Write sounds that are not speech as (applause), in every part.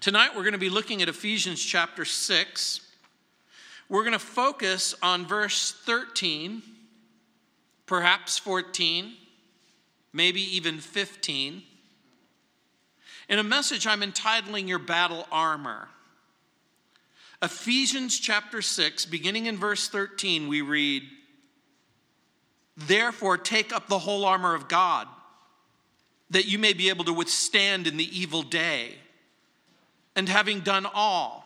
Tonight we're going to be looking at Ephesians chapter 6. We're going to focus on verse 13, perhaps 14, maybe even 15, in a message I'm entitling Your Battle Armor. Ephesians chapter 6, beginning in verse 13, we read, Therefore, take up the whole armor of God, that you may be able to withstand in the evil day, and having done all,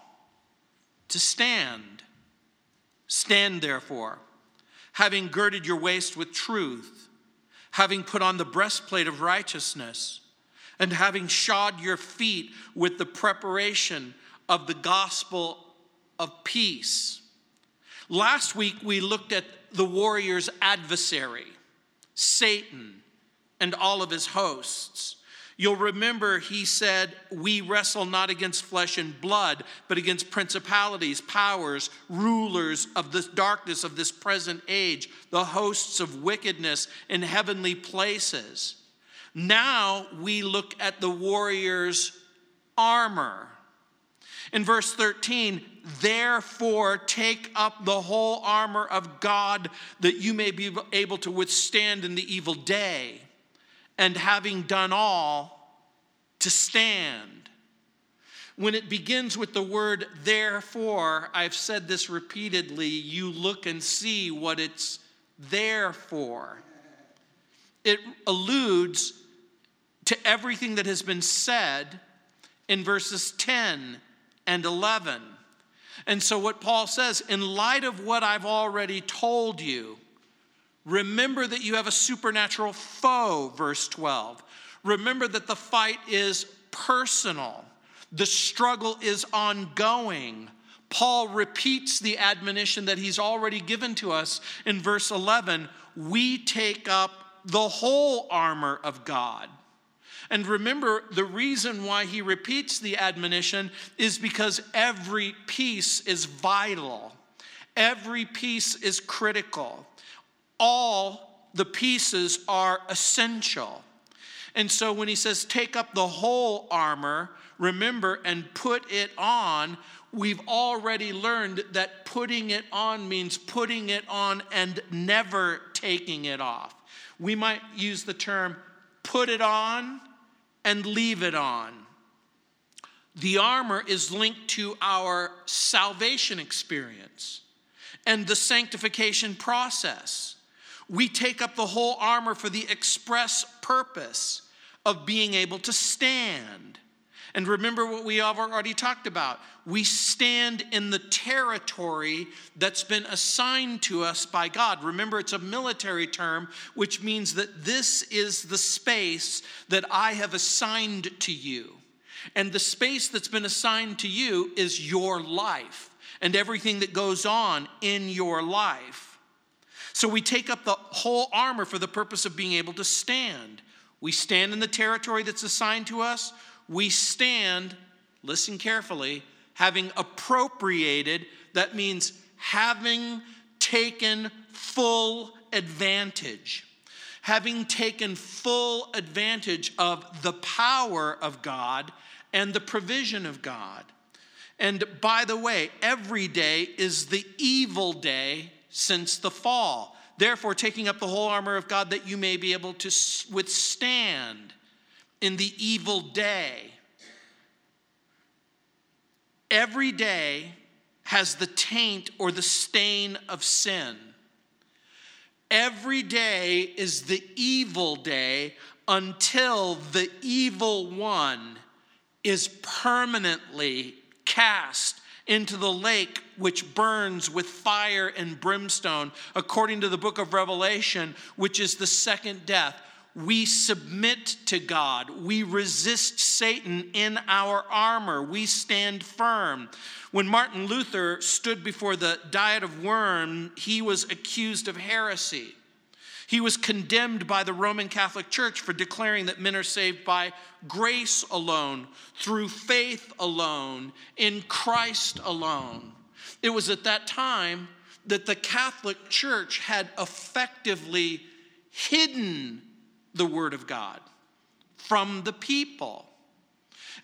to stand. Stand, therefore, having girded your waist with truth, having put on the breastplate of righteousness, and having shod your feet with the preparation of the gospel of peace. Last week, we looked at the warrior's adversary, Satan, and all of his hosts. You'll remember he said, We wrestle not against flesh and blood, but against principalities, powers, rulers of the darkness of this present age, the hosts of wickedness in heavenly places. Now we look at the warrior's armor. In verse 13, therefore take up the whole armor of God that you may be able to withstand in the evil day, and having done all, to stand. When it begins with the word therefore, I've said this repeatedly, you look and see what it's there for. It alludes to everything that has been said in verses 10 and 11. And so, what Paul says, in light of what I've already told you, remember that you have a supernatural foe, verse 12. Remember that the fight is personal, the struggle is ongoing. Paul repeats the admonition that he's already given to us in verse 11 we take up the whole armor of God and remember, the reason why he repeats the admonition is because every piece is vital, every piece is critical. All the pieces are essential. And so when he says, take up the whole armor, remember, and put it on, we've already learned that putting it on means putting it on and never taking it off. We might use the term put it on and leave it on. The armor is linked to our salvation experience and the sanctification process. We take up the whole armor for the express purpose of being able to stand. And remember what we have already talked about. We stand in the territory that's been assigned to us by God. Remember, it's a military term, which means that this is the space that I have assigned to you. And the space that's been assigned to you is your life and everything that goes on in your life. So we take up the whole armor for the purpose of being able to stand. We stand in the territory that's assigned to us we stand, listen carefully, having appropriated, that means having taken full advantage. Having taken full advantage of the power of God and the provision of God. And by the way, every day is the evil day since the fall. Therefore, taking up the whole armor of God that you may be able to withstand in the evil day. Every day has the taint or the stain of sin. Every day is the evil day until the evil one is permanently cast into the lake which burns with fire and brimstone, according to the book of Revelation, which is the second death we submit to God. We resist Satan in our armor. We stand firm. When Martin Luther stood before the Diet of Worms, he was accused of heresy. He was condemned by the Roman Catholic Church for declaring that men are saved by grace alone, through faith alone, in Christ alone. It was at that time that the Catholic Church had effectively hidden the Word of God from the people.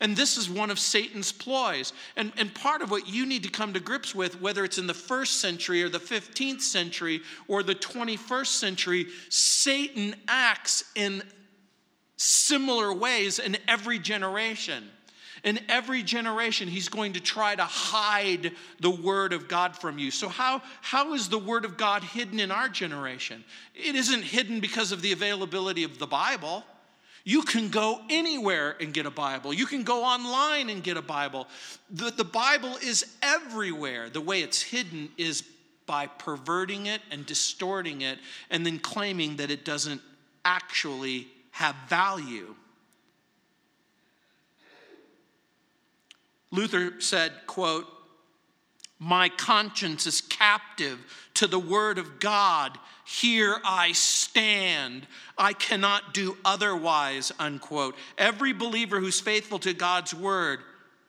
And this is one of Satan's ploys. And, and part of what you need to come to grips with, whether it's in the first century or the 15th century or the 21st century, Satan acts in similar ways in every generation. In every generation, he's going to try to hide the word of God from you. So, how, how is the word of God hidden in our generation? It isn't hidden because of the availability of the Bible. You can go anywhere and get a Bible. You can go online and get a Bible. The, the Bible is everywhere. The way it's hidden is by perverting it and distorting it and then claiming that it doesn't actually have value. Luther said, quote, my conscience is captive to the word of God. Here I stand. I cannot do otherwise, unquote. Every believer who's faithful to God's word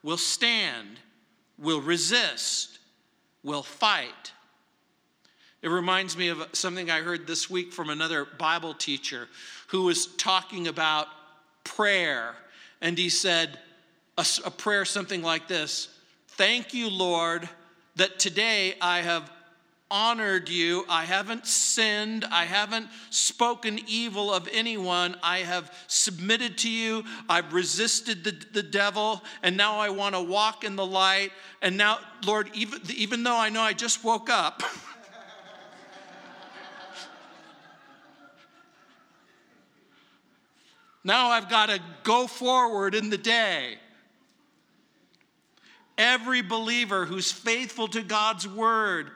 will stand, will resist, will fight. It reminds me of something I heard this week from another Bible teacher who was talking about prayer. And he said a, a prayer something like this Thank you, Lord that today I have honored you. I haven't sinned. I haven't spoken evil of anyone. I have submitted to you. I've resisted the, the devil. And now I want to walk in the light. And now, Lord, even, even though I know I just woke up, (laughs) now I've got to go forward in the day. Every believer who's faithful to God's word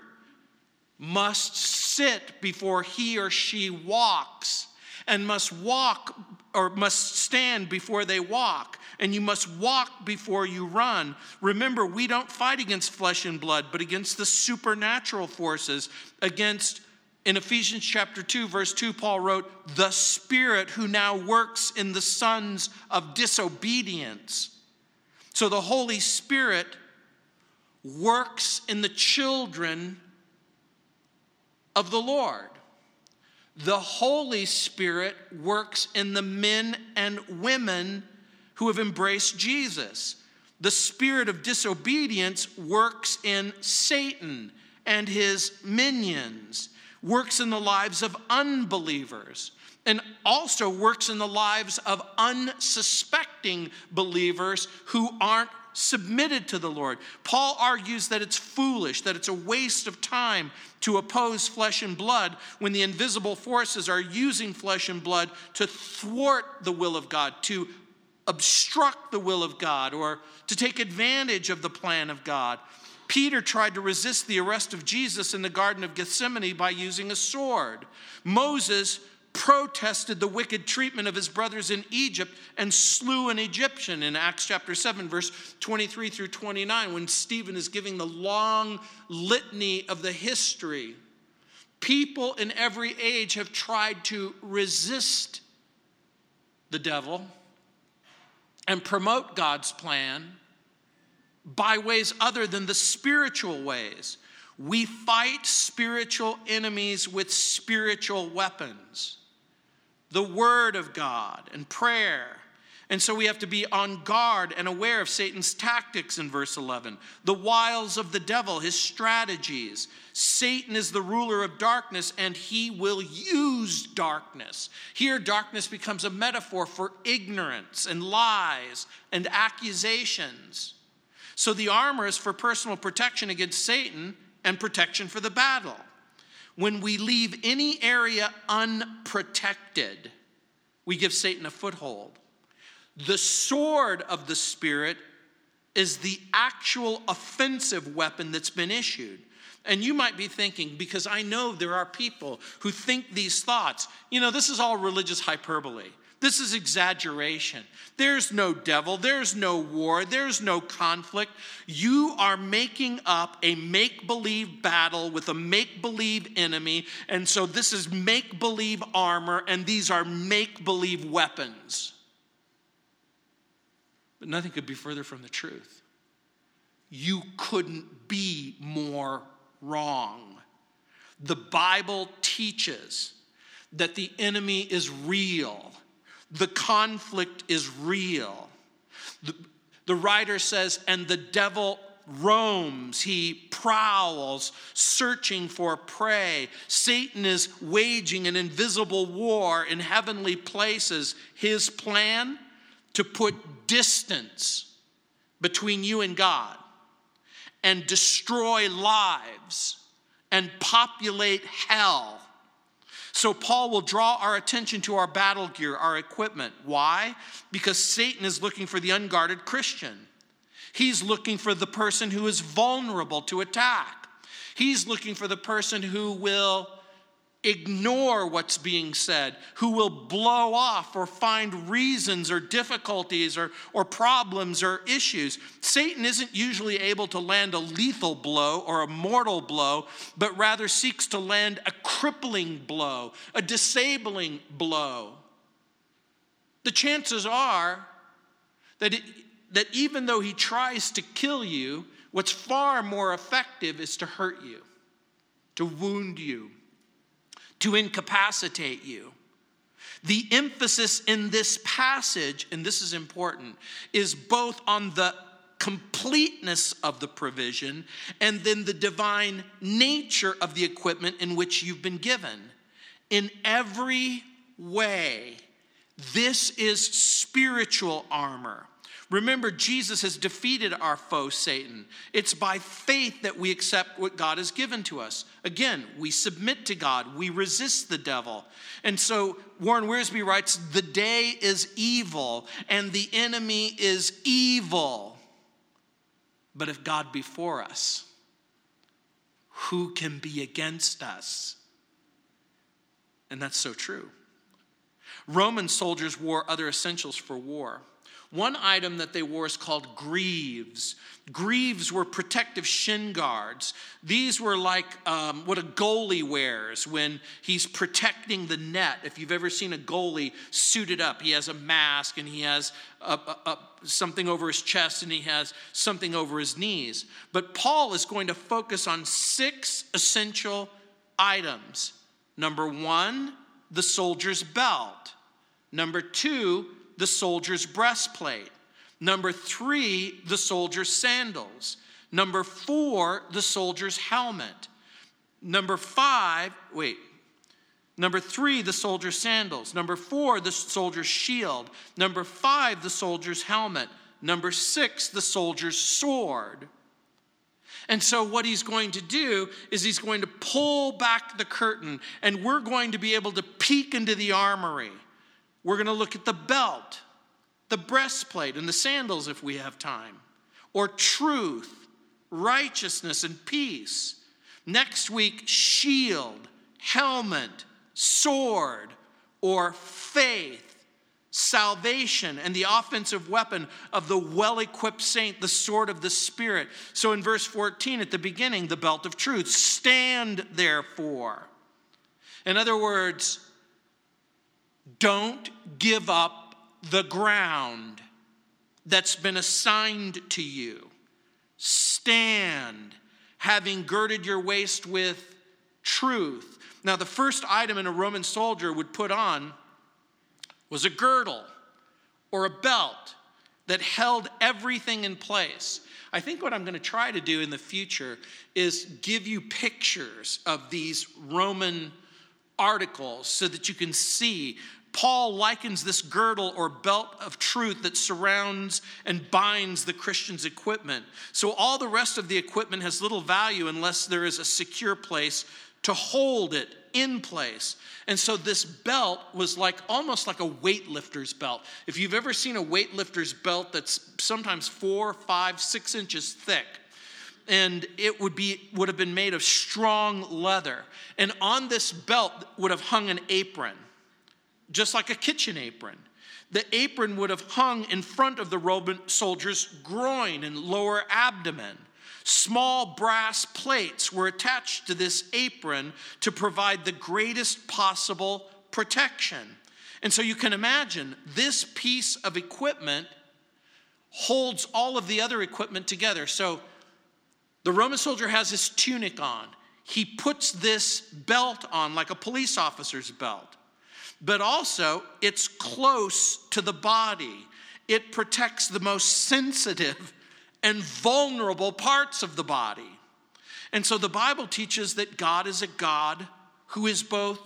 must sit before he or she walks and must walk or must stand before they walk. And you must walk before you run. Remember, we don't fight against flesh and blood, but against the supernatural forces, against in Ephesians chapter 2, verse 2, Paul wrote, The Spirit who now works in the sons of disobedience. So the Holy Spirit works in the children of the Lord. The Holy Spirit works in the men and women who have embraced Jesus. The spirit of disobedience works in Satan and his minions, works in the lives of unbelievers and also works in the lives of unsuspecting believers who aren't submitted to the Lord. Paul argues that it's foolish, that it's a waste of time to oppose flesh and blood when the invisible forces are using flesh and blood to thwart the will of God, to obstruct the will of God, or to take advantage of the plan of God. Peter tried to resist the arrest of Jesus in the Garden of Gethsemane by using a sword. Moses protested the wicked treatment of his brothers in Egypt and slew an Egyptian in Acts chapter 7, verse 23 through 29, when Stephen is giving the long litany of the history. People in every age have tried to resist the devil and promote God's plan by ways other than the spiritual ways. We fight spiritual enemies with spiritual weapons the Word of God and prayer. And so we have to be on guard and aware of Satan's tactics in verse 11, the wiles of the devil, his strategies. Satan is the ruler of darkness and he will use darkness. Here, darkness becomes a metaphor for ignorance and lies and accusations. So the armor is for personal protection against Satan and protection for the battle when we leave any area unprotected, we give Satan a foothold. The sword of the Spirit is the actual offensive weapon that's been issued. And you might be thinking, because I know there are people who think these thoughts, you know, this is all religious hyperbole. This is exaggeration. There's no devil, there's no war, there's no conflict. You are making up a make believe battle with a make believe enemy, and so this is make believe armor, and these are make believe weapons. But nothing could be further from the truth. You couldn't be more wrong. The Bible teaches that the enemy is real the conflict is real. The writer says, and the devil roams, he prowls, searching for prey. Satan is waging an invisible war in heavenly places. His plan to put distance between you and God and destroy lives and populate hell. So, Paul will draw our attention to our battle gear, our equipment. Why? Because Satan is looking for the unguarded Christian. He's looking for the person who is vulnerable to attack. He's looking for the person who will ignore what's being said, who will blow off or find reasons or difficulties or, or problems or issues. Satan isn't usually able to land a lethal blow or a mortal blow, but rather seeks to land a crippling blow, a disabling blow. The chances are that, it, that even though he tries to kill you, what's far more effective is to hurt you, to wound you to incapacitate you. The emphasis in this passage, and this is important, is both on the completeness of the provision and then the divine nature of the equipment in which you've been given. In every way, this is spiritual armor. Remember, Jesus has defeated our foe, Satan. It's by faith that we accept what God has given to us. Again, we submit to God, we resist the devil. And so Warren Wiersbe writes the day is evil, and the enemy is evil. But if God be for us, who can be against us? And that's so true. Roman soldiers wore other essentials for war. One item that they wore is called greaves. Greaves were protective shin guards. These were like um, what a goalie wears when he's protecting the net. If you've ever seen a goalie suited up, he has a mask and he has a, a, a, something over his chest and he has something over his knees. But Paul is going to focus on six essential items. Number one, the soldier's belt. Number two, the soldier's breastplate. Number three, the soldier's sandals. Number four, the soldier's helmet. Number five, wait. Number three, the soldier's sandals. Number four, the soldier's shield. Number five, the soldier's helmet. Number six, the soldier's sword. And so, what he's going to do is he's going to pull back the curtain, and we're going to be able to peek into the armory. We're going to look at the belt, the breastplate, and the sandals if we have time, or truth, righteousness, and peace. Next week, shield, helmet, sword, or faith, salvation, and the offensive weapon of the well equipped saint, the sword of the Spirit. So in verse 14 at the beginning, the belt of truth, stand therefore. In other words, don't give up the ground that's been assigned to you. Stand, having girded your waist with truth. Now, the first item in a Roman soldier would put on was a girdle or a belt that held everything in place. I think what I'm going to try to do in the future is give you pictures of these Roman articles so that you can see Paul likens this girdle or belt of truth that surrounds and binds the Christian's equipment. So, all the rest of the equipment has little value unless there is a secure place to hold it in place. And so, this belt was like almost like a weightlifter's belt. If you've ever seen a weightlifter's belt that's sometimes four, five, six inches thick, and it would be would have been made of strong leather and on this belt would have hung an apron just like a kitchen apron. The apron would have hung in front of the Roman soldier's groin and lower abdomen. Small brass plates were attached to this apron to provide the greatest possible protection. And so you can imagine this piece of equipment holds all of the other equipment together. So the Roman soldier has his tunic on. He puts this belt on like a police officer's belt but also it's close to the body. it protects the most sensitive and vulnerable parts of the body. And so the Bible teaches that God is a God who is both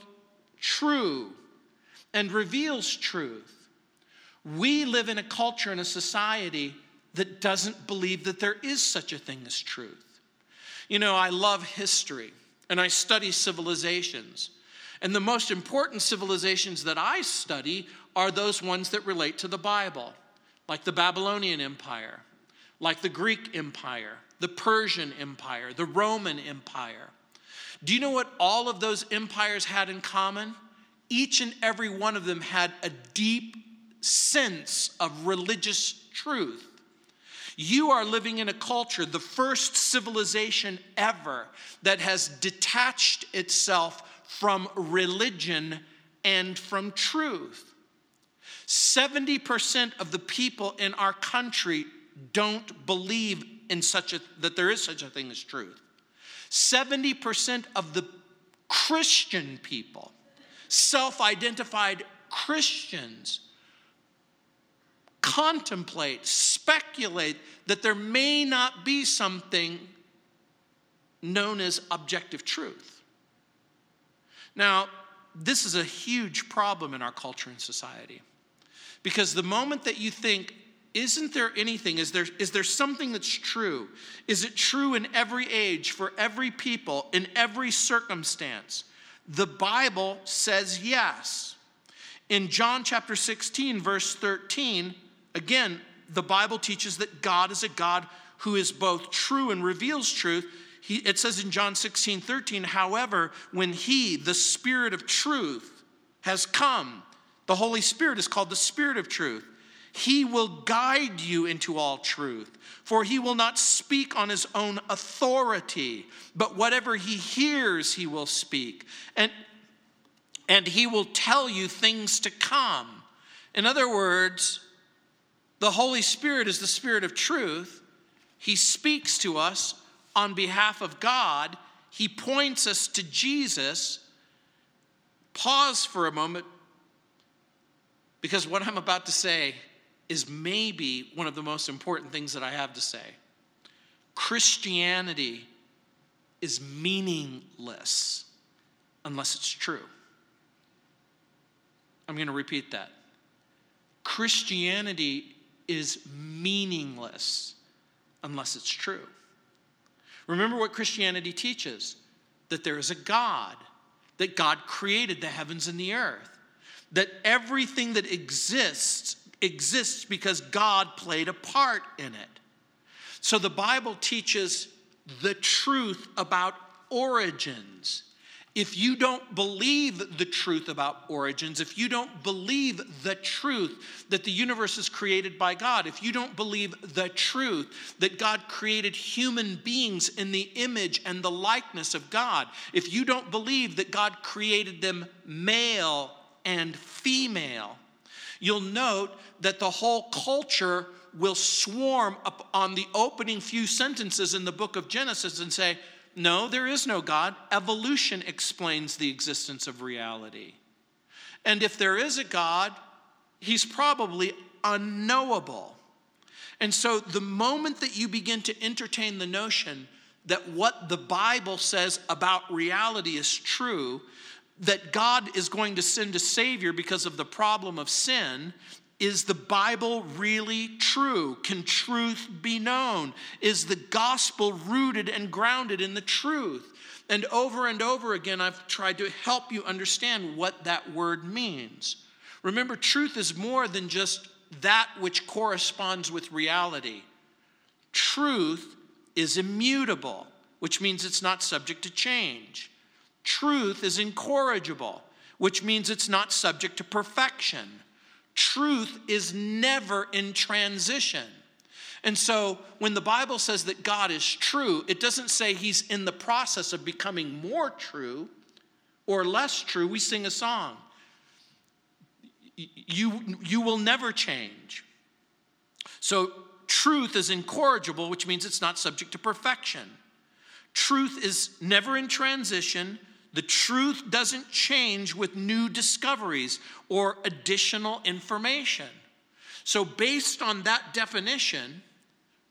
true and reveals truth. We live in a culture and a society that doesn't believe that there is such a thing as truth. You know, I love history and I study civilizations. And the most important civilizations that I study are those ones that relate to the Bible, like the Babylonian Empire, like the Greek Empire, the Persian Empire, the Roman Empire. Do you know what all of those empires had in common? Each and every one of them had a deep sense of religious truth. You are living in a culture, the first civilization ever, that has detached itself from religion and from truth. 70% of the people in our country don't believe in such a that there is such a thing as truth. 70% of the Christian people, self-identified Christians contemplate, speculate that there may not be something known as objective truth. Now, this is a huge problem in our culture and society. Because the moment that you think, isn't there anything? Is there, is there something that's true? Is it true in every age, for every people, in every circumstance? The Bible says yes. In John chapter 16, verse 13, again, the Bible teaches that God is a God who is both true and reveals truth. He, it says in John 16, 13, however, when He, the Spirit of truth, has come, the Holy Spirit is called the Spirit of truth. He will guide you into all truth, for he will not speak on his own authority, but whatever he hears, he will speak. And, and he will tell you things to come. In other words, the Holy Spirit is the Spirit of truth. He speaks to us on behalf of God, He points us to Jesus. Pause for a moment because what I'm about to say is maybe one of the most important things that I have to say. Christianity is meaningless unless it's true. I'm going to repeat that. Christianity is meaningless unless it's true. Remember what Christianity teaches that there is a God, that God created the heavens and the earth, that everything that exists exists because God played a part in it. So the Bible teaches the truth about origins if you don't believe the truth about origins, if you don't believe the truth that the universe is created by God, if you don't believe the truth that God created human beings in the image and the likeness of God, if you don't believe that God created them male and female, you'll note that the whole culture will swarm up on the opening few sentences in the book of Genesis and say, no, there is no God. Evolution explains the existence of reality. And if there is a God, he's probably unknowable. And so the moment that you begin to entertain the notion that what the Bible says about reality is true, that God is going to send a Savior because of the problem of sin, is the Bible really true? Can truth be known? Is the gospel rooted and grounded in the truth? And over and over again, I've tried to help you understand what that word means. Remember, truth is more than just that which corresponds with reality. Truth is immutable, which means it's not subject to change. Truth is incorrigible, which means it's not subject to perfection truth is never in transition. And so when the Bible says that God is true, it doesn't say he's in the process of becoming more true or less true. We sing a song. You, you will never change. So truth is incorrigible, which means it's not subject to perfection. Truth is never in transition. The truth doesn't change with new discoveries or additional information. So, based on that definition,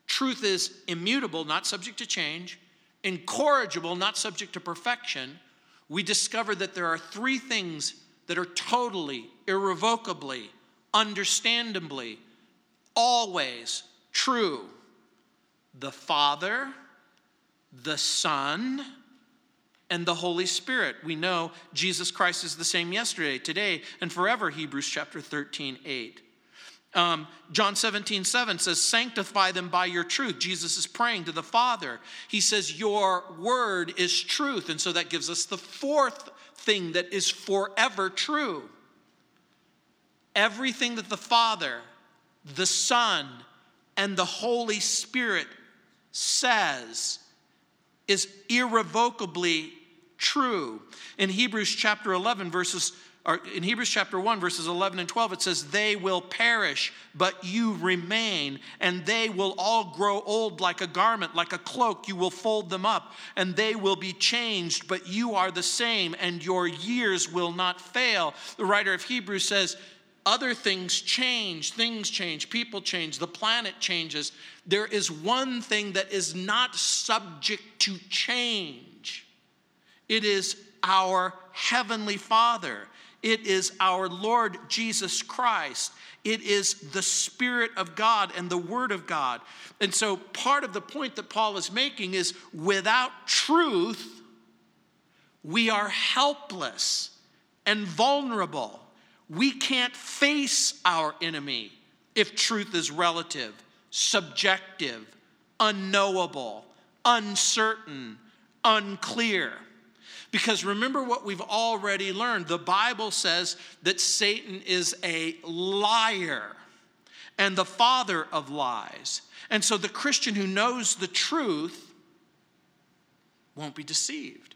truth is immutable, not subject to change, incorrigible, not subject to perfection. We discover that there are three things that are totally, irrevocably, understandably, always true the Father, the Son, and the Holy Spirit. We know Jesus Christ is the same yesterday, today, and forever, Hebrews chapter 13, 8. Um, John 17, 7 says, Sanctify them by your truth. Jesus is praying to the Father. He says, Your word is truth. And so that gives us the fourth thing that is forever true. Everything that the Father, the Son, and the Holy Spirit says is irrevocably true. In Hebrews chapter 11, verses or in Hebrews chapter 1, verses 11 and 12, it says, They will perish, but you remain, and they will all grow old like a garment, like a cloak. You will fold them up, and they will be changed, but you are the same, and your years will not fail. The writer of Hebrews says, other things change, things change, people change, the planet changes. There is one thing that is not subject to change it is our Heavenly Father, it is our Lord Jesus Christ. It is the Spirit of God and the Word of God. And so, part of the point that Paul is making is without truth, we are helpless and vulnerable we can't face our enemy if truth is relative, subjective, unknowable, uncertain, unclear. Because remember what we've already learned the Bible says that Satan is a liar and the father of lies. And so the Christian who knows the truth won't be deceived.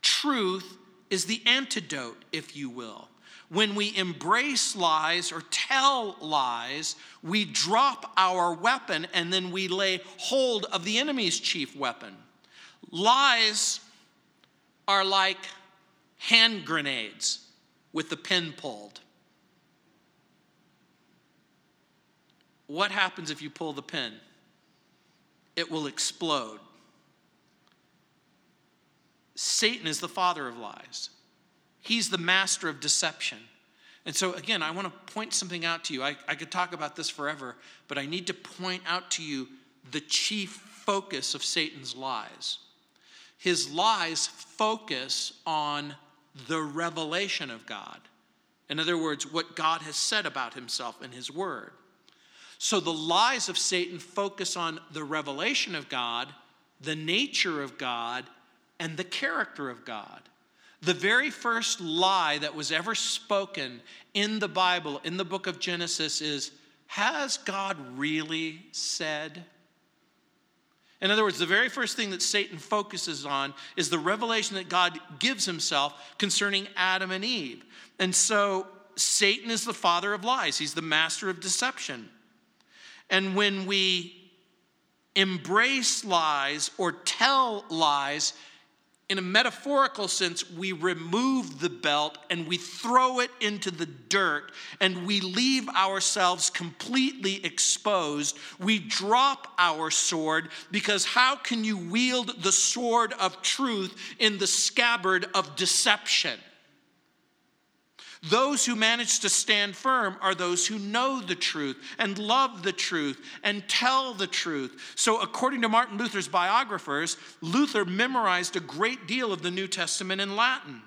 Truth is the antidote, if you will when we embrace lies or tell lies, we drop our weapon and then we lay hold of the enemy's chief weapon. Lies are like hand grenades with the pin pulled. What happens if you pull the pin? It will explode. Satan is the father of lies. He's the master of deception. And so, again, I want to point something out to you. I, I could talk about this forever, but I need to point out to you the chief focus of Satan's lies. His lies focus on the revelation of God. In other words, what God has said about himself in his word. So the lies of Satan focus on the revelation of God, the nature of God, and the character of God. The very first lie that was ever spoken in the Bible, in the book of Genesis, is Has God really said? In other words, the very first thing that Satan focuses on is the revelation that God gives himself concerning Adam and Eve. And so Satan is the father of lies, he's the master of deception. And when we embrace lies or tell lies, in a metaphorical sense, we remove the belt and we throw it into the dirt and we leave ourselves completely exposed. We drop our sword because how can you wield the sword of truth in the scabbard of deception? Those who manage to stand firm are those who know the truth and love the truth and tell the truth. So, according to Martin Luther's biographers, Luther memorized a great deal of the New Testament in Latin.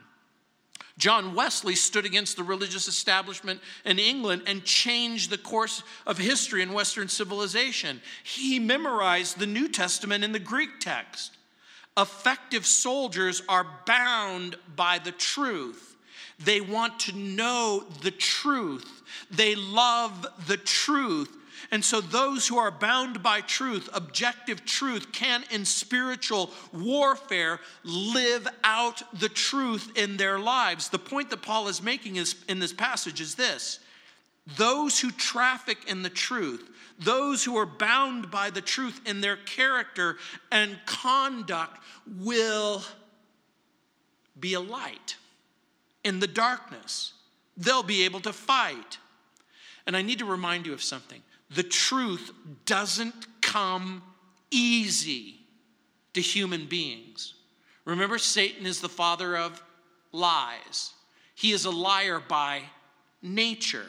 John Wesley stood against the religious establishment in England and changed the course of history in Western civilization. He memorized the New Testament in the Greek text. Effective soldiers are bound by the truth. They want to know the truth. They love the truth. And so, those who are bound by truth, objective truth, can in spiritual warfare live out the truth in their lives. The point that Paul is making is, in this passage is this those who traffic in the truth, those who are bound by the truth in their character and conduct, will be a light in the darkness. They'll be able to fight. And I need to remind you of something the truth doesn't come easy to human beings. Remember, Satan is the father of lies, he is a liar by nature.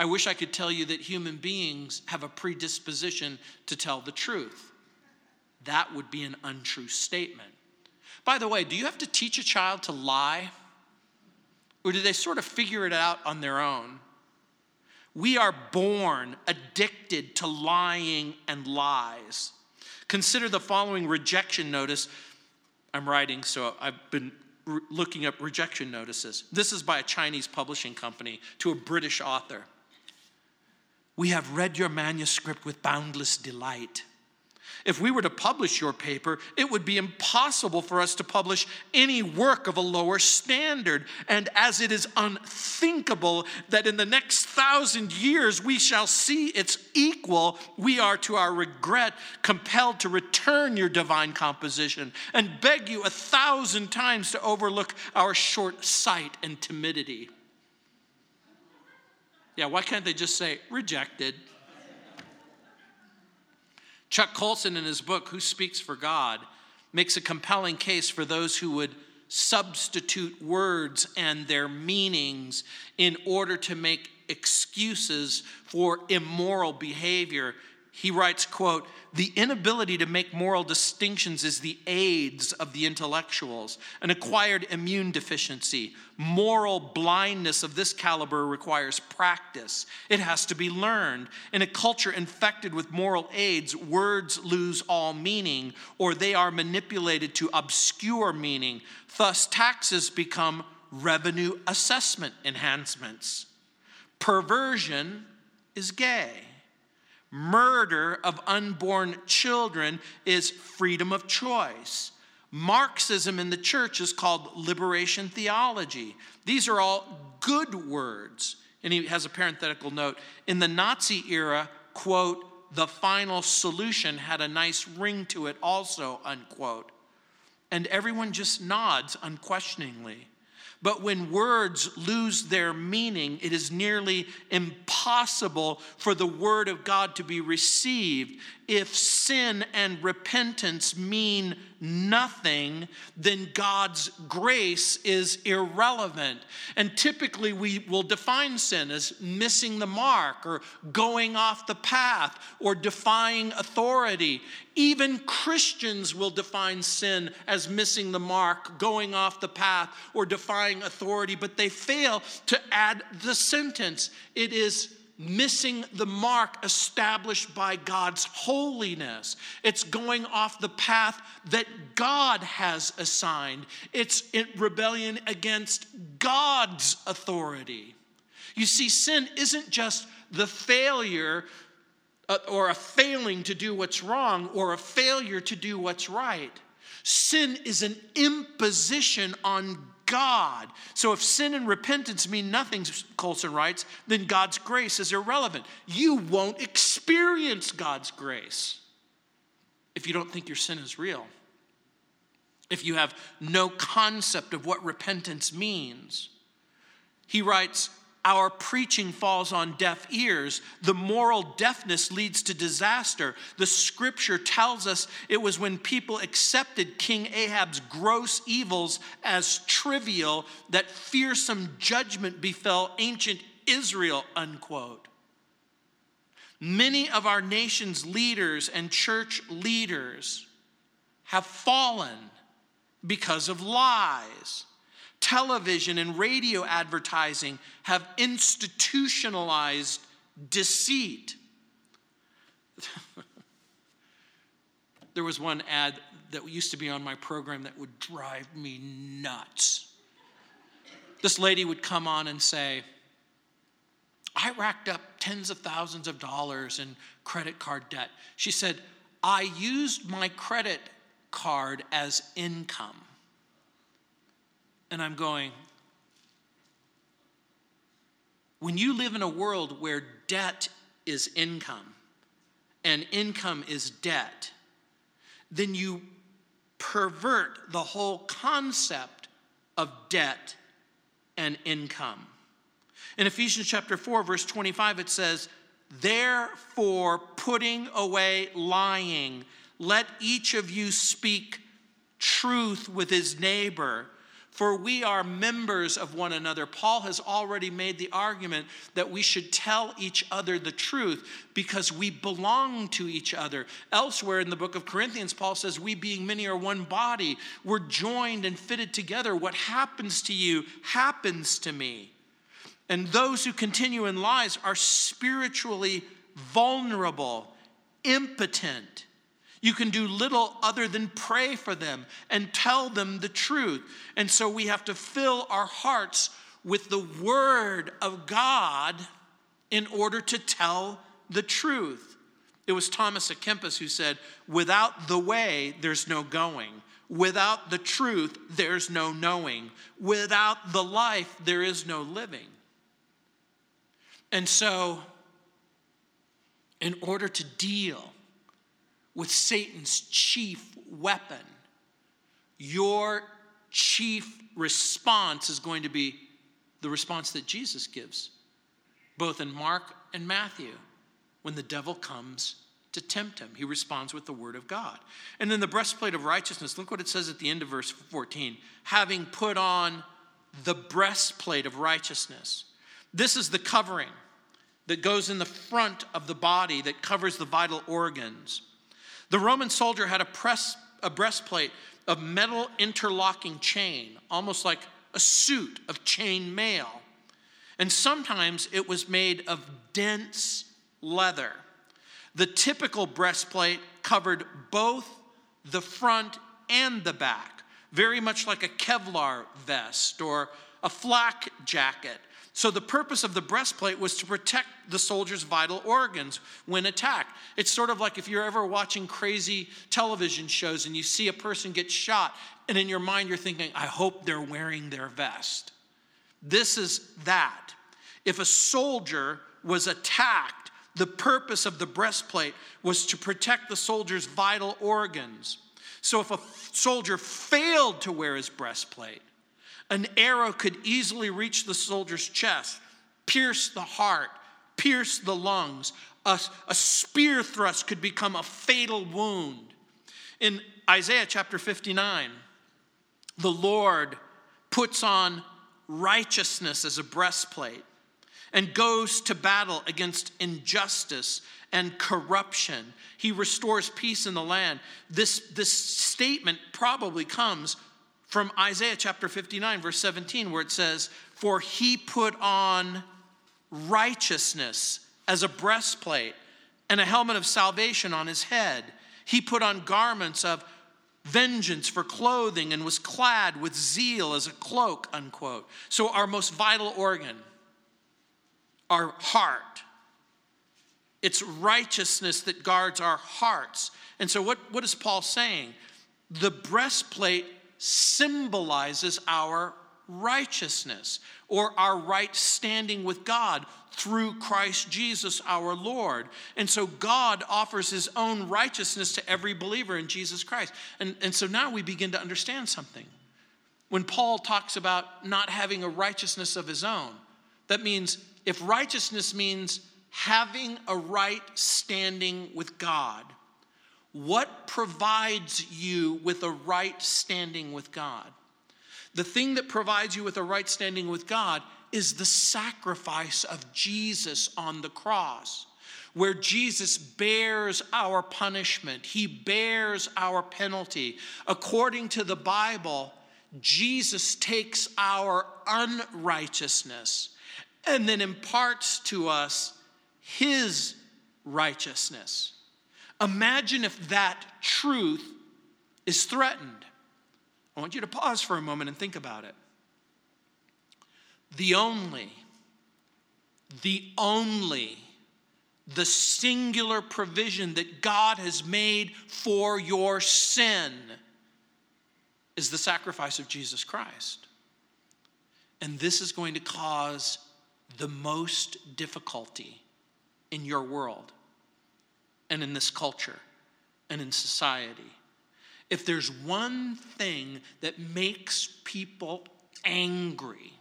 I wish I could tell you that human beings have a predisposition to tell the truth. That would be an untrue statement. By the way, do you have to teach a child to lie? Or do they sort of figure it out on their own? We are born addicted to lying and lies. Consider the following rejection notice. I'm writing, so I've been re- looking up rejection notices. This is by a Chinese publishing company to a British author. We have read your manuscript with boundless delight. If we were to publish your paper, it would be impossible for us to publish any work of a lower standard. And as it is unthinkable that in the next thousand years we shall see its equal, we are to our regret compelled to return your divine composition and beg you a thousand times to overlook our short sight and timidity. Yeah, why can't they just say rejected? Chuck Colson, in his book, Who Speaks for God, makes a compelling case for those who would substitute words and their meanings in order to make excuses for immoral behavior he writes quote the inability to make moral distinctions is the aids of the intellectuals. An acquired immune deficiency moral blindness of this caliber requires practice. It has to be learned. In a culture infected with moral aids words lose all meaning or they are manipulated to obscure meaning. Thus taxes become revenue assessment enhancements. Perversion is gay Murder of unborn children is freedom of choice. Marxism in the church is called liberation theology. These are all good words. And he has a parenthetical note. In the Nazi era, quote, the final solution had a nice ring to it, also, unquote. And everyone just nods unquestioningly. But when words lose their meaning, it is nearly impossible for the word of God to be received. If sin and repentance mean nothing, then God's grace is irrelevant. And typically, we will define sin as missing the mark or going off the path or defying authority. Even Christians will define sin as missing the mark, going off the path, or defying authority, but they fail to add the sentence. It is missing the mark established by God's holiness. It's going off the path that God has assigned. It's rebellion against God's authority. You see, sin isn't just the failure uh, or a failing to do what's wrong or a failure to do what's right. Sin is an imposition on God. So if sin and repentance mean nothing, Colson writes, then God's grace is irrelevant. You won't experience God's grace if you don't think your sin is real. If you have no concept of what repentance means. He writes, our preaching falls on deaf ears. The moral deafness leads to disaster. The scripture tells us it was when people accepted King Ahab's gross evils as trivial that fearsome judgment befell ancient Israel, unquote. Many of our nation's leaders and church leaders have fallen because of lies television and radio advertising have institutionalized deceit. (laughs) there was one ad that used to be on my program that would drive me nuts. This lady would come on and say, I racked up tens of thousands of dollars in credit card debt. She said, I used my credit card as income. And I'm going, when you live in a world where debt is income and income is debt, then you pervert the whole concept of debt and income. In Ephesians chapter 4, verse 25, it says, Therefore, putting away lying, let each of you speak truth with his neighbor for we are members of one another. Paul has already made the argument that we should tell each other the truth because we belong to each other. Elsewhere in the book of Corinthians, Paul says, We being many are one body, we're joined and fitted together. What happens to you happens to me. And those who continue in lies are spiritually vulnerable, impotent you can do little other than pray for them and tell them the truth. And so we have to fill our hearts with the Word of God in order to tell the truth. It was Thomas à Kempis who said, Without the way, there's no going. Without the truth, there's no knowing. Without the life, there is no living. And so, in order to deal with Satan's chief weapon, your chief response is going to be the response that Jesus gives, both in Mark and Matthew. When the devil comes to tempt him, he responds with the word of God. And then the breastplate of righteousness, look what it says at the end of verse 14 having put on the breastplate of righteousness. This is the covering that goes in the front of the body that covers the vital organs. The Roman soldier had a, press, a breastplate of metal interlocking chain, almost like a suit of chain mail. And sometimes it was made of dense leather. The typical breastplate covered both the front and the back, very much like a Kevlar vest or a flak jacket. So, the purpose of the breastplate was to protect the soldier's vital organs when attacked. It's sort of like if you're ever watching crazy television shows and you see a person get shot, and in your mind you're thinking, I hope they're wearing their vest. This is that. If a soldier was attacked, the purpose of the breastplate was to protect the soldier's vital organs. So, if a soldier failed to wear his breastplate, an arrow could easily reach the soldier's chest, pierce the heart, pierce the lungs. A, a, spear thrust could become a fatal wound. In Isaiah chapter 59, the Lord puts on righteousness as a breastplate and goes to battle against injustice and corruption. He restores peace in the land. This, this statement probably comes from Isaiah chapter 59, verse 17, where it says, For he put on righteousness as a breastplate and a helmet of salvation on his head. He put on garments of vengeance for clothing and was clad with zeal as a cloak, unquote. So, our most vital organ, our heart, it's righteousness that guards our hearts. And so, what, what is Paul saying? The breastplate symbolizes our righteousness or our right standing with God through Christ Jesus our Lord. And so God offers his own righteousness to every believer in Jesus Christ. And, and so now we begin to understand something. When Paul talks about not having a righteousness of his own, that means if righteousness means having a right standing with God, what provides you with a right standing with God? The thing that provides you with a right standing with God is the sacrifice of Jesus on the cross, where Jesus bears our punishment, He bears our penalty. According to the Bible, Jesus takes our unrighteousness and then imparts to us His righteousness. Imagine if that truth is threatened. I want you to pause for a moment and think about it. The only, the only, the singular provision that God has made for your sin is the sacrifice of Jesus Christ. And this is going to cause the most difficulty in your world and in this culture and in society. If there's one thing that makes people angry,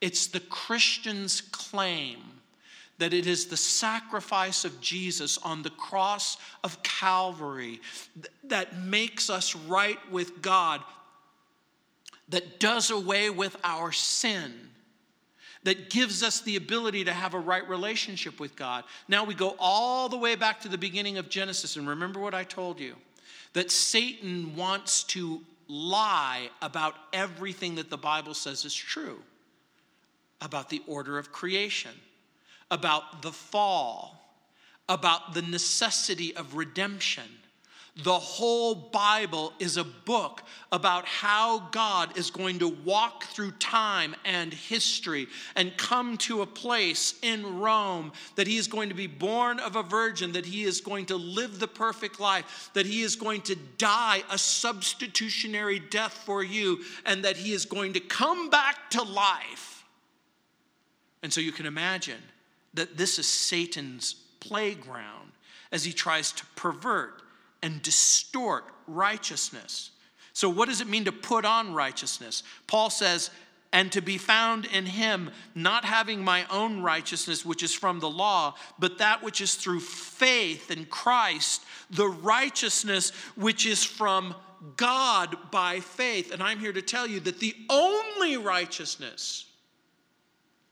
It's the Christian's claim that it is the sacrifice of Jesus on the cross of Calvary that makes us right with God, that does away with our sin, that gives us the ability to have a right relationship with God. Now we go all the way back to the beginning of Genesis, and remember what I told you that Satan wants to lie about everything that the Bible says is true about the order of creation about the fall, about the necessity of redemption. The whole Bible is a book about how God is going to walk through time and history and come to a place in Rome that he is going to be born of a virgin, that he is going to live the perfect life, that he is going to die a substitutionary death for you, and that he is going to come back to life. And so you can imagine that this is Satan's playground as he tries to pervert and distort righteousness. So, what does it mean to put on righteousness? Paul says, and to be found in him, not having my own righteousness, which is from the law, but that which is through faith in Christ, the righteousness which is from God by faith. And I'm here to tell you that the only righteousness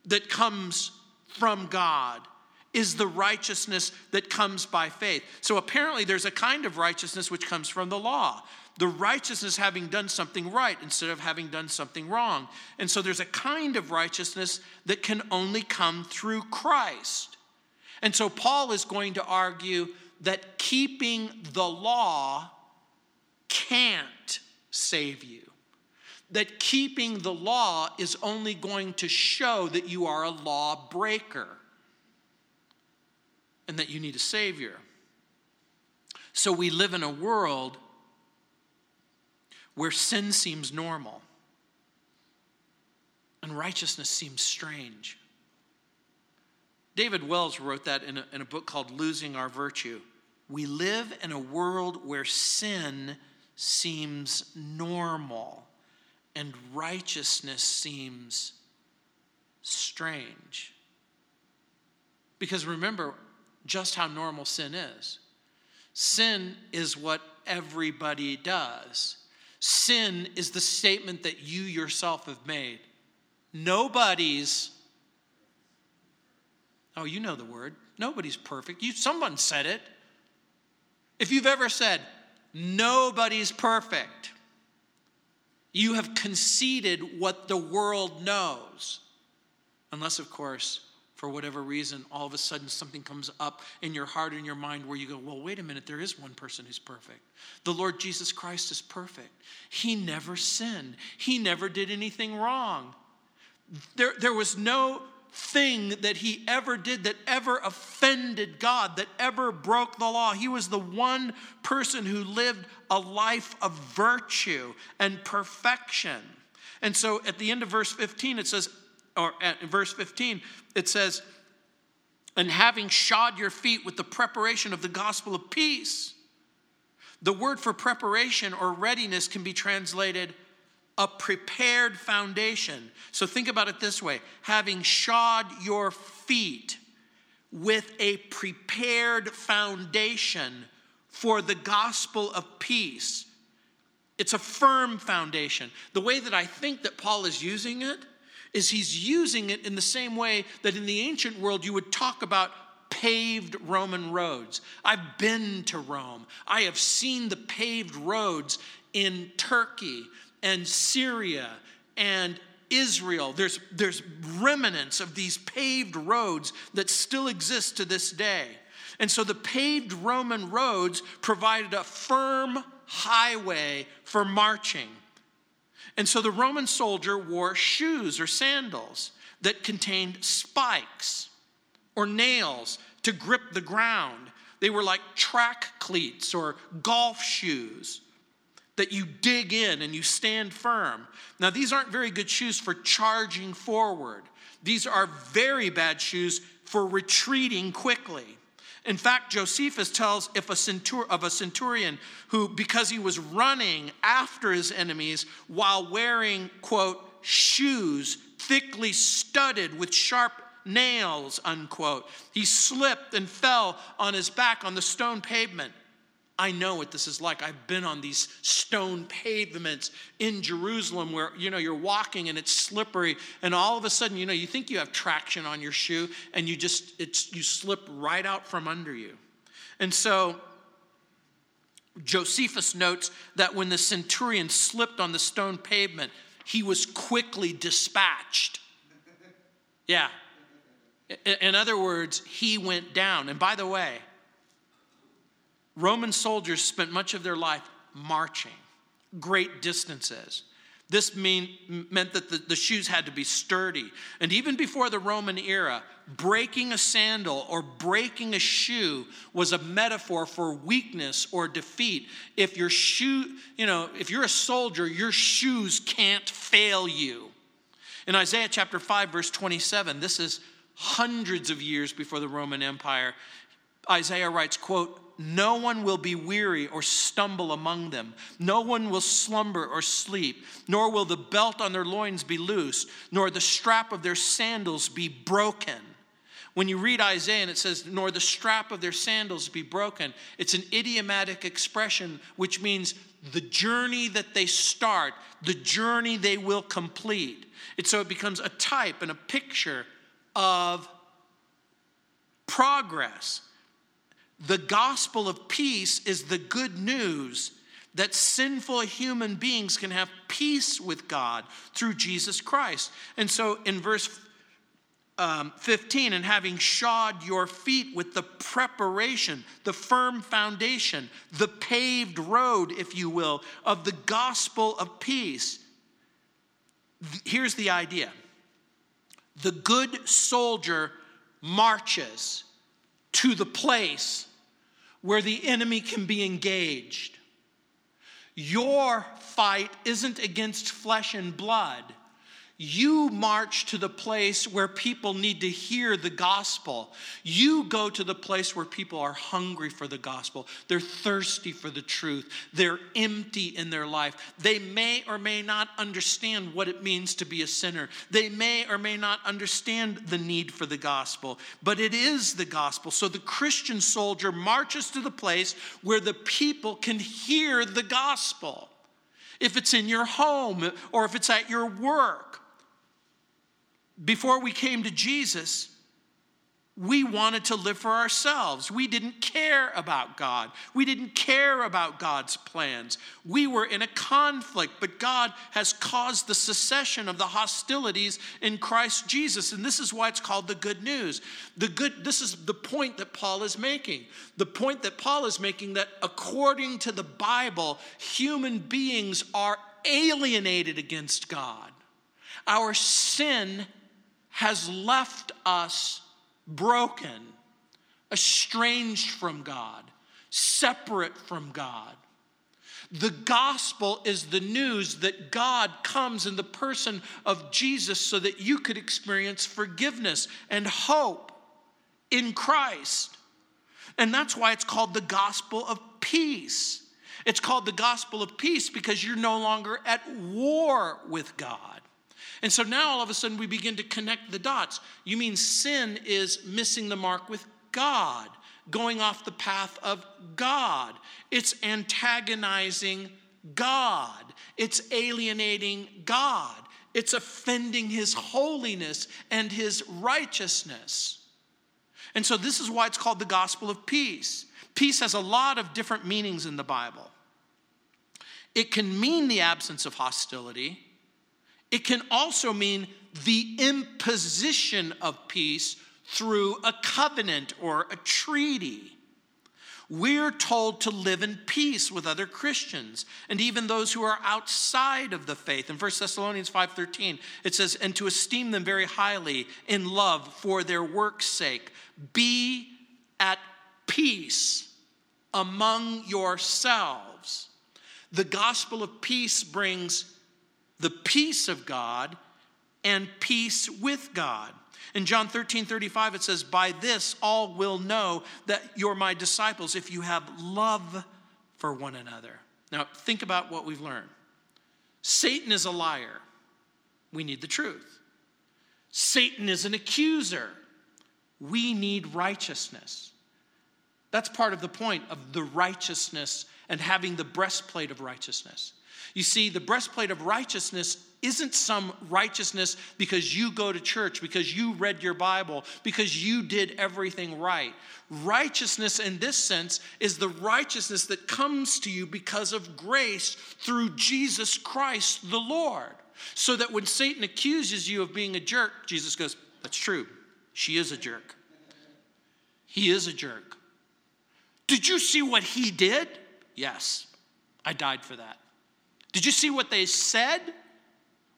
that comes from God is the righteousness that comes by faith. So apparently, there's a kind of righteousness which comes from the law. The righteousness having done something right instead of having done something wrong. And so there's a kind of righteousness that can only come through Christ. And so Paul is going to argue that keeping the law can't save you that keeping the law is only going to show that you are a law breaker and that you need a Savior. So we live in a world where sin seems normal and righteousness seems strange. David Wells wrote that in a, in a book called Losing Our Virtue. We live in a world where sin seems normal and righteousness seems strange. Because remember just how normal sin is. Sin is what everybody does. Sin is the statement that you yourself have made. Nobody's, oh, you know the word. Nobody's perfect. You, someone said it. If you've ever said, nobody's perfect, you have conceded what the world knows. Unless, of course, for whatever reason, all of a sudden something comes up in your heart and your mind where you go, well, wait a minute, there is one person who's perfect. The Lord Jesus Christ is perfect. He never sinned, He never did anything wrong. There, there was no thing that he ever did that ever offended God, that ever broke the law. He was the one person who lived a life of virtue and perfection. And so at the end of verse 15, it says, or at verse 15, it says, and having shod your feet with the preparation of the gospel of peace. The word for preparation or readiness can be translated a prepared foundation. So think about it this way having shod your feet with a prepared foundation for the gospel of peace. It's a firm foundation. The way that I think that Paul is using it is he's using it in the same way that in the ancient world you would talk about paved Roman roads. I've been to Rome. I have seen the paved roads in Turkey and Syria and Israel. There's, there's remnants of these paved roads that still exist to this day. And so the paved Roman roads provided a firm highway for marching. And so the Roman soldier wore shoes or sandals that contained spikes or nails to grip the ground. They were like track cleats or golf shoes that you dig in and you stand firm. Now, these aren't very good shoes for charging forward, these are very bad shoes for retreating quickly. In fact, Josephus tells if a centur- of a centurion who, because he was running after his enemies while wearing, quote, shoes thickly studded with sharp nails, unquote. He slipped and fell on his back on the stone pavement. I know what this is like. I've been on these stone pavements in Jerusalem where, you know, you're walking and it's slippery and all of a sudden, you know, you think you have traction on your shoe and you just, it's, you slip right out from under you. And so Josephus notes that when the centurion slipped on the stone pavement, he was quickly dispatched. Yeah. In other words, he went down. And by the way, Roman soldiers spent much of their life marching great distances. This mean, meant that the, the shoes had to be sturdy. And even before the Roman era, breaking a sandal or breaking a shoe was a metaphor for weakness or defeat. If your shoe, you know, if you're a soldier, your shoes can't fail you. In Isaiah chapter 5, verse 27, this is hundreds of years before the Roman Empire. Isaiah writes, quote, no one will be weary or stumble among them. No one will slumber or sleep, nor will the belt on their loins be loose, nor the strap of their sandals be broken. When you read Isaiah and it says, nor the strap of their sandals be broken, it's an idiomatic expression which means the journey that they start, the journey they will complete. And so it becomes a type and a picture of progress the gospel of peace is the good news that sinful human beings can have peace with God through Jesus Christ. And so in verse um, 15, and having shod your feet with the preparation, the firm foundation, the paved road, if you will, of the gospel of peace. Here's the idea the good soldier marches to the place where the enemy can be engaged. Your fight isn't against flesh and blood, you march to the place where people need to hear the gospel. You go to the place where people are hungry for the gospel. They're thirsty for the truth. They're empty in their life. They may or may not understand what it means to be a sinner. They may or may not understand the need for the gospel, but it is the gospel. So the Christian soldier marches to the place where the people can hear the gospel. If it's in your home or if it's at your work before we came to Jesus, we wanted to live for ourselves. We didn't care about God. We didn't care about God's plans. We were in a conflict, but God has caused the cessation of the hostilities in Christ Jesus. And this is why it's called the good news. The good this is the point that Paul is making. The point that Paul is making that according to the Bible, human beings are alienated against God. Our sin has left us broken, estranged from God, separate from God. The gospel is the news that God comes in the person of Jesus so that you could experience forgiveness and hope in Christ. And that's why it's called the gospel of peace. It's called the gospel of peace because you're no longer at war with God. And so now all of a sudden we begin to connect the dots. You mean sin is missing the mark with God, going off the path of God. It's antagonizing God, it's alienating God, it's offending His holiness and His righteousness. And so this is why it's called the gospel of peace. Peace has a lot of different meanings in the Bible. It can mean the absence of hostility. It can also mean the imposition of peace through a covenant or a treaty. We're told to live in peace with other Christians and even those who are outside of the faith. In 1 Thessalonians 5:13, it says, "And to esteem them very highly in love for their work's sake. Be at peace among yourselves." The gospel of peace brings the peace of God and peace with God. In John 13, 35, it says, By this all will know that you're my disciples if you have love for one another. Now, think about what we've learned. Satan is a liar. We need the truth. Satan is an accuser. We need righteousness. That's part of the point of the righteousness and having the breastplate of righteousness. You see, the breastplate of righteousness isn't some righteousness because you go to church, because you read your Bible, because you did everything right. Righteousness, in this sense, is the righteousness that comes to you because of grace through Jesus Christ the Lord. So that when Satan accuses you of being a jerk, Jesus goes, That's true. She is a jerk. He is a jerk. Did you see what he did? Yes, I died for that. Did you see what they said?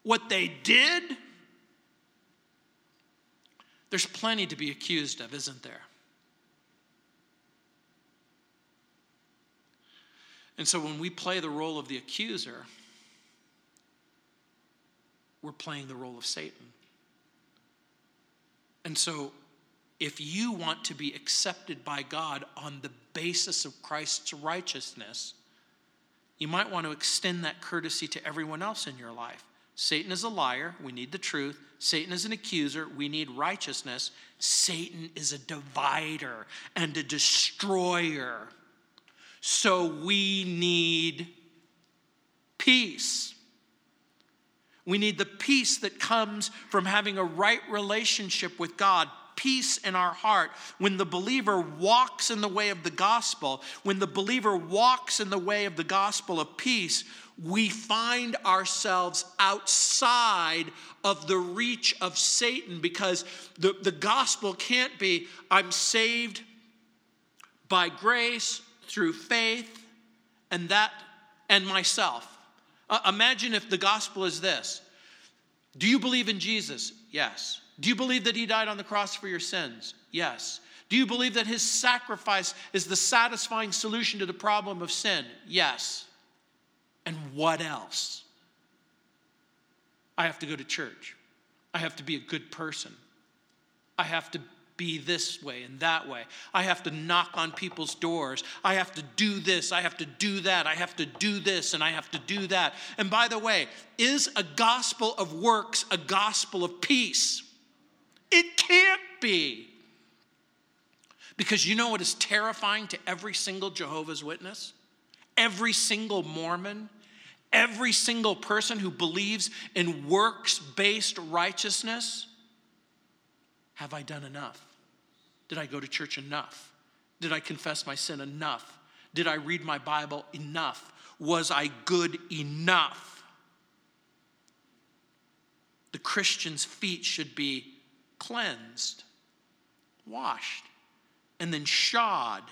What they did? There's plenty to be accused of, isn't there? And so when we play the role of the accuser, we're playing the role of Satan. And so if you want to be accepted by God on the basis of Christ's righteousness, you might want to extend that courtesy to everyone else in your life. Satan is a liar. We need the truth. Satan is an accuser. We need righteousness. Satan is a divider and a destroyer. So we need peace. We need the peace that comes from having a right relationship with God, peace in our heart. When the believer walks in the way of the gospel, when the believer walks in the way of the gospel of peace, we find ourselves outside of the reach of Satan because the, the gospel can't be, I'm saved by grace through faith and that and myself. Uh, imagine if the gospel is this Do you believe in Jesus? Yes. Do you believe that he died on the cross for your sins? Yes. Do you believe that his sacrifice is the satisfying solution to the problem of sin? Yes. And what else? I have to go to church. I have to be a good person. I have to be this way and that way. I have to knock on people's doors. I have to do this. I have to do that. I have to do this and I have to do that. And by the way, is a gospel of works a gospel of peace? It can't be. Because you know what is terrifying to every single Jehovah's Witness? Every single Mormon? Every single person who believes in works based righteousness? Have I done enough? Did I go to church enough? Did I confess my sin enough? Did I read my Bible enough? Was I good enough? The Christian's feet should be cleansed, washed, and then shod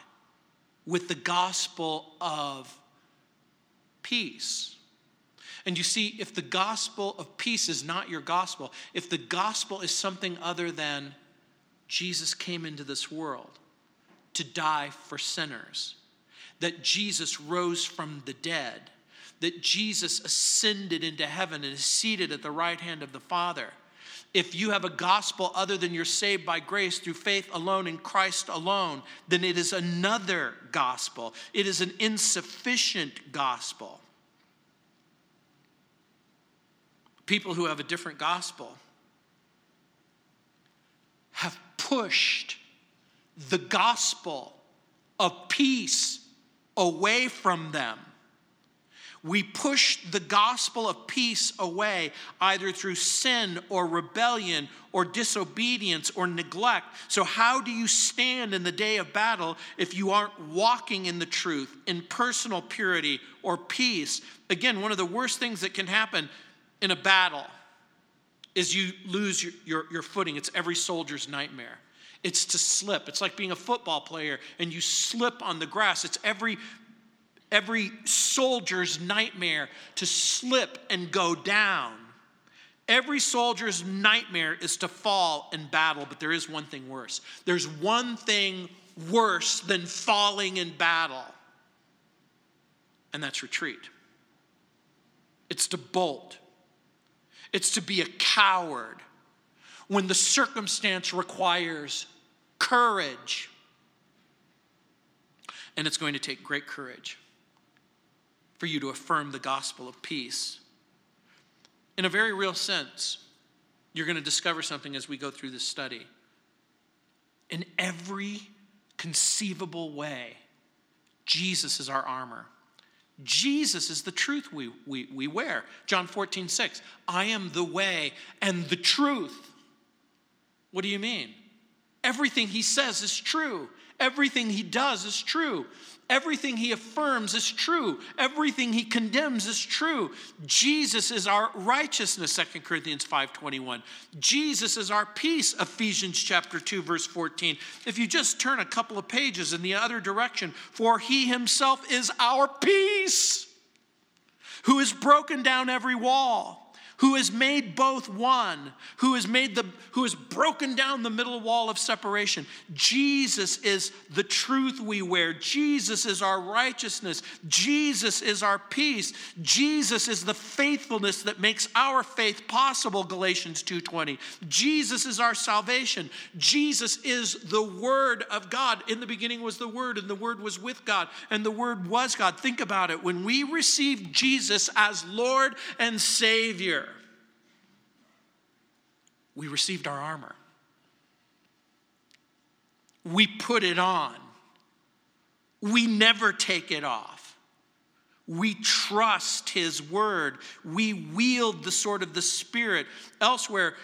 with the gospel of peace. And you see, if the gospel of peace is not your gospel, if the gospel is something other than Jesus came into this world to die for sinners, that Jesus rose from the dead, that Jesus ascended into heaven and is seated at the right hand of the Father if you have a gospel other than you're saved by grace through faith alone in Christ alone, then it is another gospel. It is an insufficient gospel. People who have a different gospel have pushed the gospel of peace away from them we push the gospel of peace away either through sin or rebellion or disobedience or neglect. So, how do you stand in the day of battle if you aren't walking in the truth, in personal purity or peace? Again, one of the worst things that can happen in a battle is you lose your, your, your footing. It's every soldier's nightmare. It's to slip. It's like being a football player and you slip on the grass. It's every every soldier's nightmare to slip and go down. Every soldier's nightmare is to fall in battle, but there is one thing worse. There's one thing worse than falling in battle, and that's retreat. It's to bolt, it's to be a coward when the circumstance requires courage. And it's going to take great courage for you to affirm the gospel of peace. In a very real sense, you're going to discover something as we go through this study. In every conceivable way, Jesus is our armor. Jesus is the truth we, we, we wear. John 14, 6. I am the way and the truth. What do you mean? Everything he says is true. Everything he does is true. Everything he affirms is true. Everything he condemns is true. Jesus is our righteousness, 2 Corinthians 5:21. Jesus is our peace, Ephesians chapter 2 verse 14. If you just turn a couple of pages in the other direction, for he himself is our peace, who has broken down every wall who has made both one, who has made the who has broken down the middle wall of separation. Jesus is the truth we wear. Jesus is our righteousness. Jesus is our peace. Jesus is the faithfulness that makes our faith possible, Galatians 2:20. Jesus is our salvation. Jesus is the word of God. In the beginning was the word and the word was with God and the word was God. Think about it. When we receive Jesus as Lord and Savior, we received our armor. We put it on. We never take it off. We trust his word. We wield the sword of the Spirit. Elsewhere,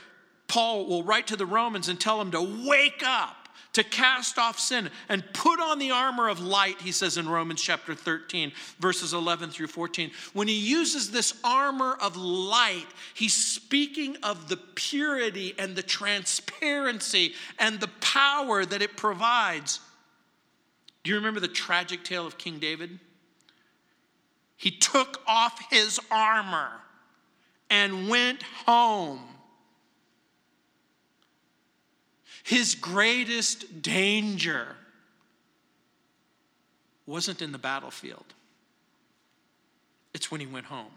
Paul will write to the Romans and tell them to wake up to cast off sin and put on the armor of light, he says in Romans chapter 13, verses 11 through 14. When he uses this armor of light, he's speaking of the purity and the transparency and the power that it provides. Do you remember the tragic tale of King David? He took off his armor and went home His greatest danger wasn't in the battlefield, it's when he went home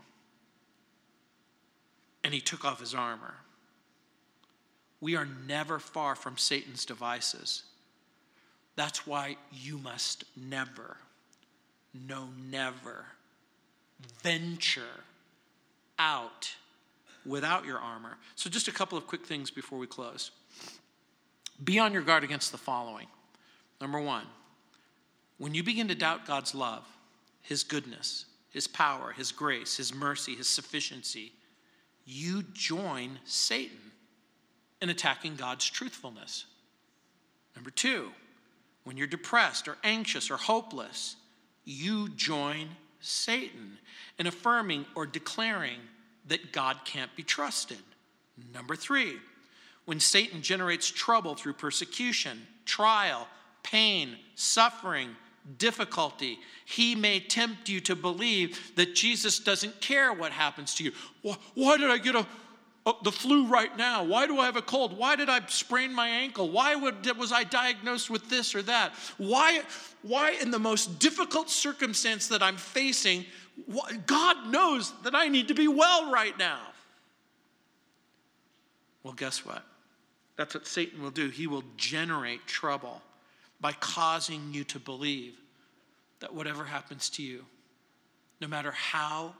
and he took off his armor. We are never far from Satan's devices. That's why you must never, no, never venture out without your armor. So, just a couple of quick things before we close. Be on your guard against the following. Number one, when you begin to doubt God's love, His goodness, His power, His grace, His mercy, His sufficiency, you join Satan in attacking God's truthfulness. Number two, when you're depressed or anxious or hopeless, you join Satan in affirming or declaring that God can't be trusted. Number three, when Satan generates trouble through persecution, trial, pain, suffering, difficulty, he may tempt you to believe that Jesus doesn't care what happens to you. Why, did I get a, a, the flu right now? Why do I have a cold? Why did I sprain my ankle? Why would, was I diagnosed with this or that? Why, why, in the most difficult circumstance that I'm facing, God knows that I need to be well right now? Well, guess what? That's what Satan will do. He will generate trouble by causing you to believe that whatever happens to you, no matter how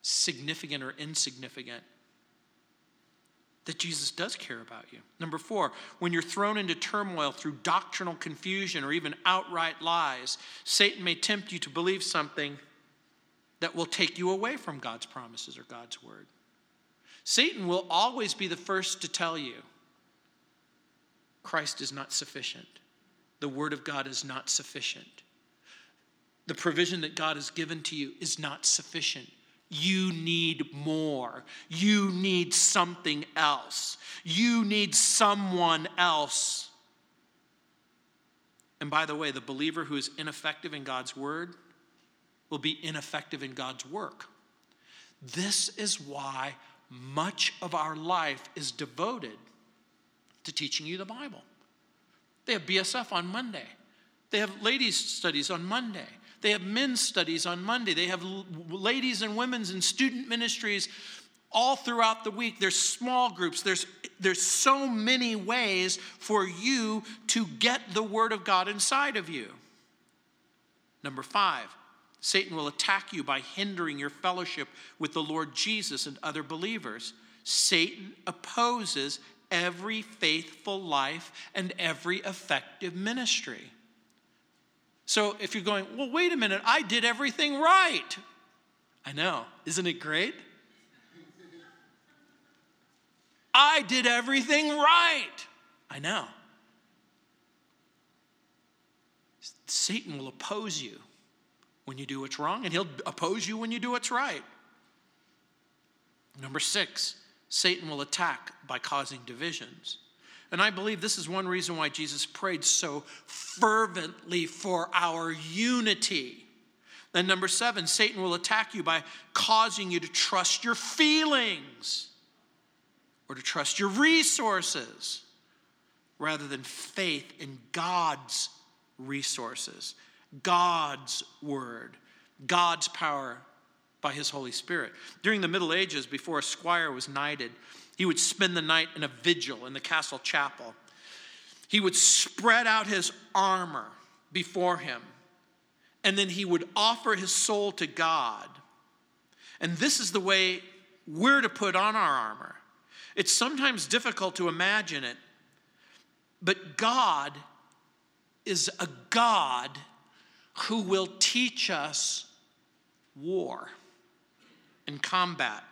significant or insignificant, that Jesus does care about you. Number four, when you're thrown into turmoil through doctrinal confusion or even outright lies, Satan may tempt you to believe something that will take you away from God's promises or God's word. Satan will always be the first to tell you Christ is not sufficient. The Word of God is not sufficient. The provision that God has given to you is not sufficient. You need more. You need something else. You need someone else. And by the way, the believer who is ineffective in God's word will be ineffective in God's work. This is why much of our life is devoted to teaching you the Bible. They have BSF on Monday. They have ladies' studies on Monday. They have men's studies on Monday. They have ladies and women's and student ministries all throughout the week. There's small groups. There's, there's so many ways for you to get the Word of God inside of you. Number five, Satan will attack you by hindering your fellowship with the Lord Jesus and other believers. Satan opposes every faithful life and every effective ministry. So if you're going, well, wait a minute, I did everything right. I know. Isn't it great? I did everything right. I know. Satan will oppose you when you do what's wrong, and he'll oppose you when you do what's right. Number six, Satan will attack by causing divisions. And I believe this is one reason why Jesus prayed so fervently for our unity. Then, number seven, Satan will attack you by causing you to trust your feelings or to trust your resources rather than faith in God's resources, God's word, God's power by his Holy Spirit. During the Middle Ages, before a squire was knighted, he would spend the night in a vigil in the castle chapel. He would spread out his armor before him, and then he would offer his soul to God. And this is the way we're to put on our armor. It's sometimes difficult to imagine it, but God is a God who will teach us war and combat.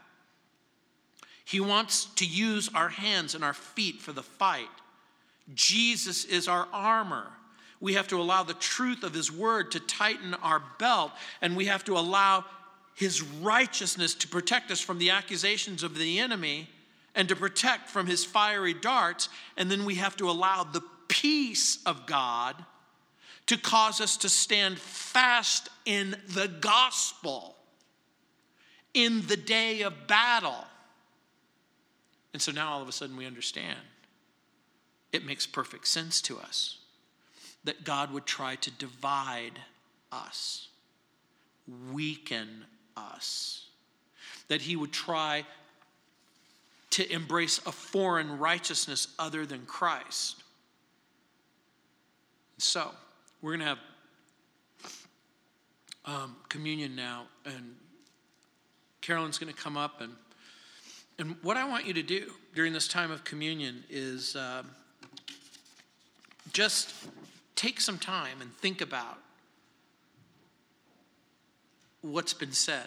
He wants to use our hands and our feet for the fight. Jesus is our armor. We have to allow the truth of His word to tighten our belt, and we have to allow His righteousness to protect us from the accusations of the enemy and to protect from His fiery darts. And then we have to allow the peace of God to cause us to stand fast in the gospel in the day of battle. And so now all of a sudden we understand. It makes perfect sense to us that God would try to divide us, weaken us, that He would try to embrace a foreign righteousness other than Christ. So, we're going to have um, communion now, and Carolyn's going to come up. And, and what I want you to do during this time of communion is uh, just take some time and think about what's been said.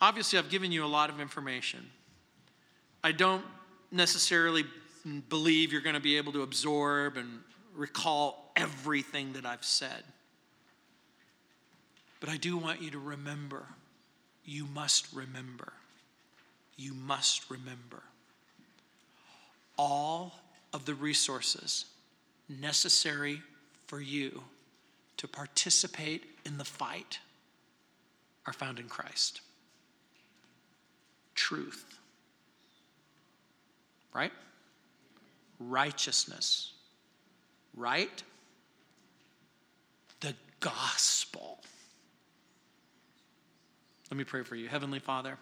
Obviously, I've given you a lot of information. I don't necessarily believe you're going to be able to absorb and recall everything that I've said. But I do want you to remember, you must remember, you must remember all of the resources necessary for you to participate in the fight are found in Christ. Truth, right? Righteousness right? The gospel. Let me pray for you. Heavenly Father,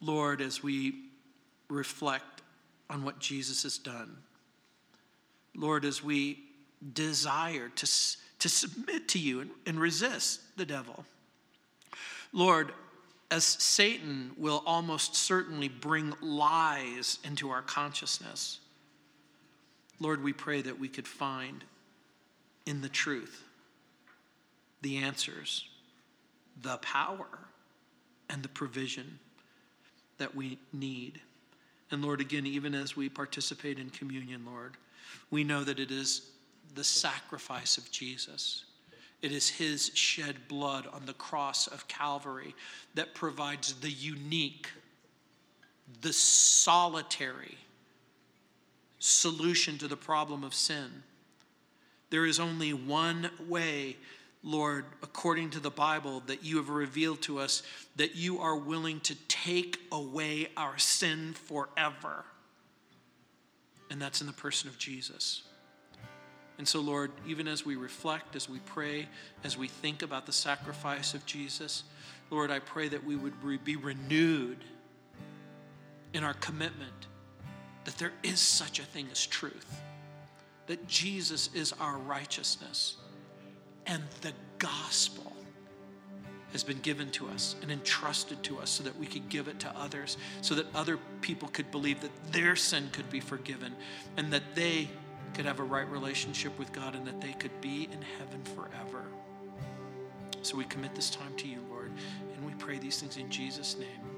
Lord, as we reflect on what Jesus has done, Lord, as we desire to, to submit to you and, and resist the devil, Lord, as Satan will almost certainly bring lies into our consciousness, Lord, we pray that we could find in the truth the answers, the power, and the provision that we need. And Lord, again, even as we participate in communion, Lord, we know that it is the sacrifice of Jesus. It is his shed blood on the cross of Calvary that provides the unique, the solitary, solution to the problem of sin. There is only one way, Lord, according to the Bible, that you have revealed to us that you are willing to take away our sin forever. And that's in the person of Jesus. And so, Lord, even as we reflect, as we pray, as we think about the sacrifice of Jesus, Lord, I pray that we would be renewed in our commitment that there is such a thing as truth, that Jesus is our righteousness, and the gospel has been given to us and entrusted to us so that we could give it to others, so that other people could believe that their sin could be forgiven and that they could have a right relationship with God and that they could be in heaven forever. So we commit this time to you, Lord, and we pray these things in Jesus' name.